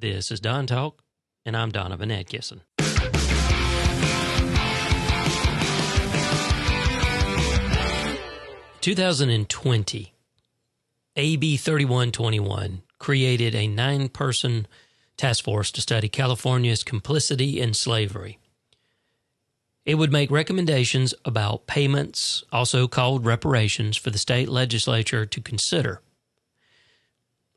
This is Don Talk, and I'm Donovan Atkinson. 2020, AB 3121 created a nine person task force to study California's complicity in slavery. It would make recommendations about payments, also called reparations, for the state legislature to consider.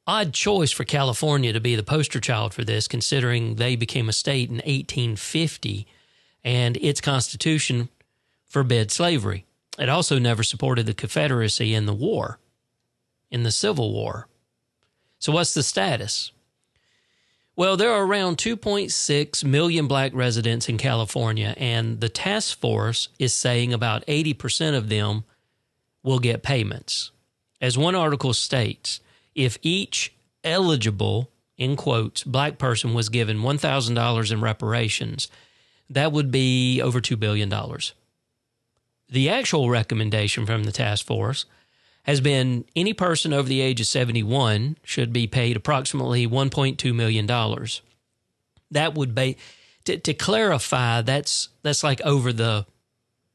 Odd choice for California to be the poster child for this, considering they became a state in 1850 and its constitution forbid slavery. It also never supported the Confederacy in the war, in the Civil War. So, what's the status? Well, there are around 2.6 million black residents in California, and the task force is saying about 80% of them will get payments. As one article states, if each eligible, in quotes, black person was given $1,000 in reparations, that would be over $2 billion. The actual recommendation from the task force has been any person over the age of 71 should be paid approximately $1.2 million. That would be, to, to clarify, that's, that's like over the,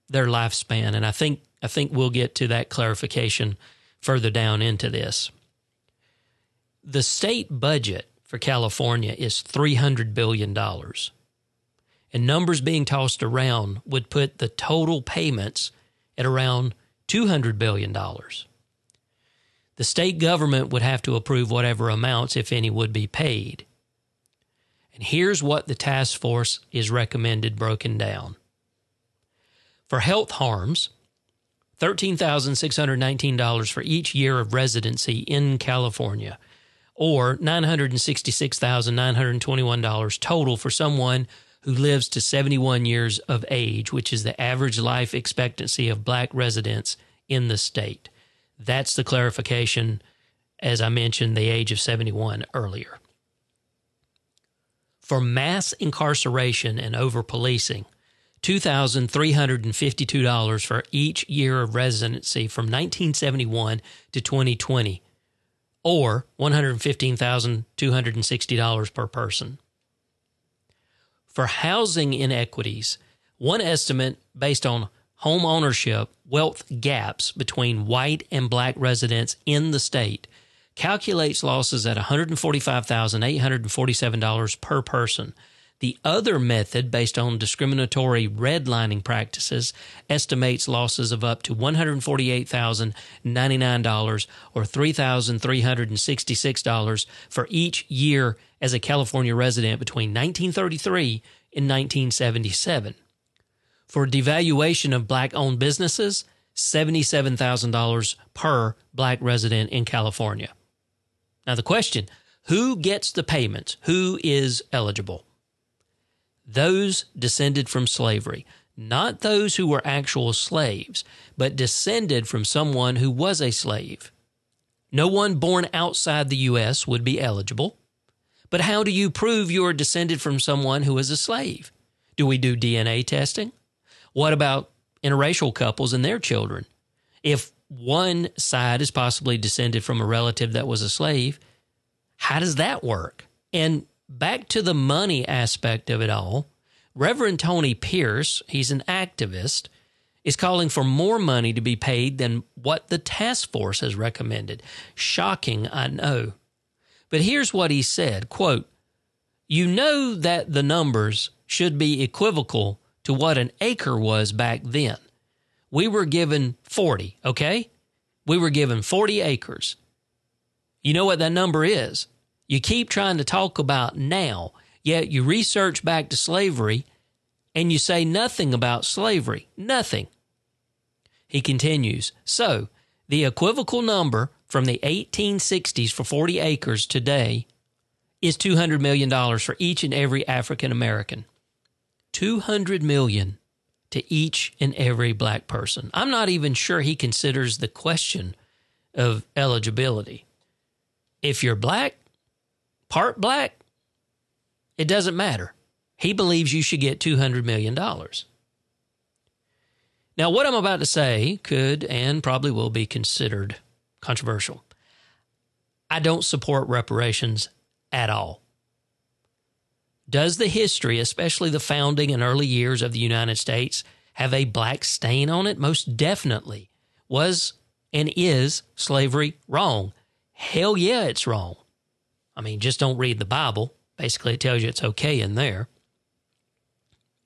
their lifespan. And I think, I think we'll get to that clarification further down into this. The state budget for California is $300 billion and numbers being tossed around would put the total payments at around $200 billion. The state government would have to approve whatever amounts, if any, would be paid. And here's what the task force is recommended broken down. For health harms, $13,619 for each year of residency in California, or $966,921 total for someone who lives to 71 years of age, which is the average life expectancy of black residents in the state. That's the clarification, as I mentioned, the age of 71 earlier. For mass incarceration and over policing, $2,352 for each year of residency from 1971 to 2020, or $115,260 per person for housing inequities. One estimate based on home ownership wealth gaps between white and black residents in the state calculates losses at $145,847 per person. The other method, based on discriminatory redlining practices, estimates losses of up to $148,099 or $3,366 for each year as a California resident between 1933 and 1977. For devaluation of black owned businesses, $77,000 per black resident in California. Now, the question who gets the payments? Who is eligible? Those descended from slavery, not those who were actual slaves, but descended from someone who was a slave. No one born outside the U.S. would be eligible. But how do you prove you're descended from someone who is a slave? Do we do DNA testing? What about interracial couples and their children? If one side is possibly descended from a relative that was a slave, how does that work? And back to the money aspect of it all, Reverend Tony Pierce, he's an activist, is calling for more money to be paid than what the task force has recommended. Shocking, I know. But here's what he said, quote, "You know that the numbers should be equivocal to what an acre was back then. We were given 40, okay? We were given 40 acres. You know what that number is? You keep trying to talk about now, yet you research back to slavery and you say nothing about slavery. Nothing. He continues, so the equivocal number from the 1860s for 40 acres today is $200 million for each and every African American. 200 million to each and every black person. I'm not even sure he considers the question of eligibility. If you're black, part black, it doesn't matter. He believes you should get $200 million. Now, what I'm about to say could and probably will be considered controversial. I don't support reparations at all. Does the history, especially the founding and early years of the United States, have a black stain on it? Most definitely. Was and is slavery wrong? Hell yeah, it's wrong. I mean, just don't read the Bible. Basically, it tells you it's okay in there.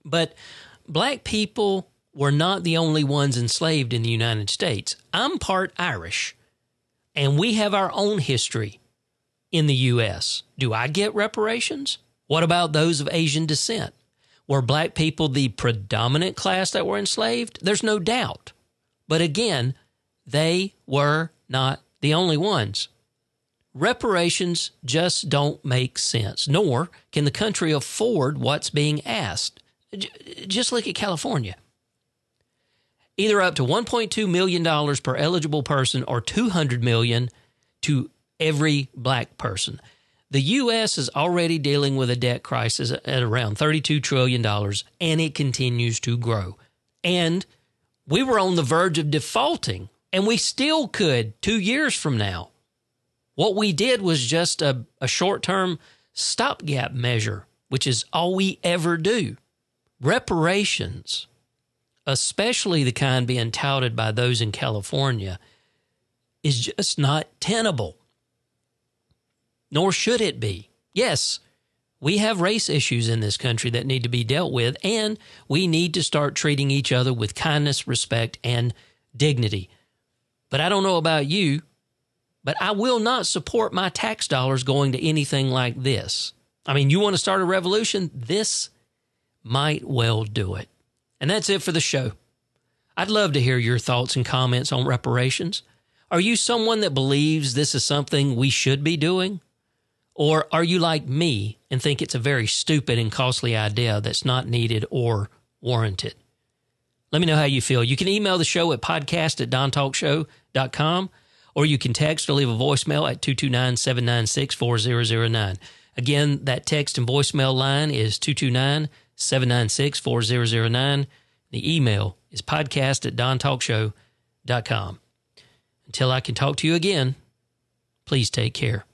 But black people were not the only ones enslaved in the United States. I'm part Irish, and we have our own history in the U.S. Do I get reparations? What about those of Asian descent? Were black people the predominant class that were enslaved? There's no doubt. But again, they were not the only ones. Reparations just don't make sense, nor can the country afford what's being asked. Just look at California. Either up to $1.2 million per eligible person or 200 million to every black person. The U.S. is already dealing with a debt crisis at around $32 trillion, and it continues to grow. And we were on the verge of defaulting, and we still could two years from now. What we did was just a, a short term stopgap measure, which is all we ever do. Reparations, especially the kind being touted by those in California, is just not tenable nor should it be. Yes, we have race issues in this country that need to be dealt with, and we need to start treating each other with kindness, respect, and dignity. But I don't know about you, but I will not support my tax dollars going to anything like this. I mean, you want to start a revolution? This might well do it. And that's it for the show. I'd love to hear your thoughts and comments on reparations. Are you someone that believes this is something we should be doing? Or are you like me and think it's a very stupid and costly idea that's not needed or warranted? Let me know how you feel. You can email the show at podcast at dontalkshow.com or you can text or leave a voicemail at 229 796 4009. Again, that text and voicemail line is 229 796 4009. The email is podcast at dontalkshow.com. Until I can talk to you again, please take care.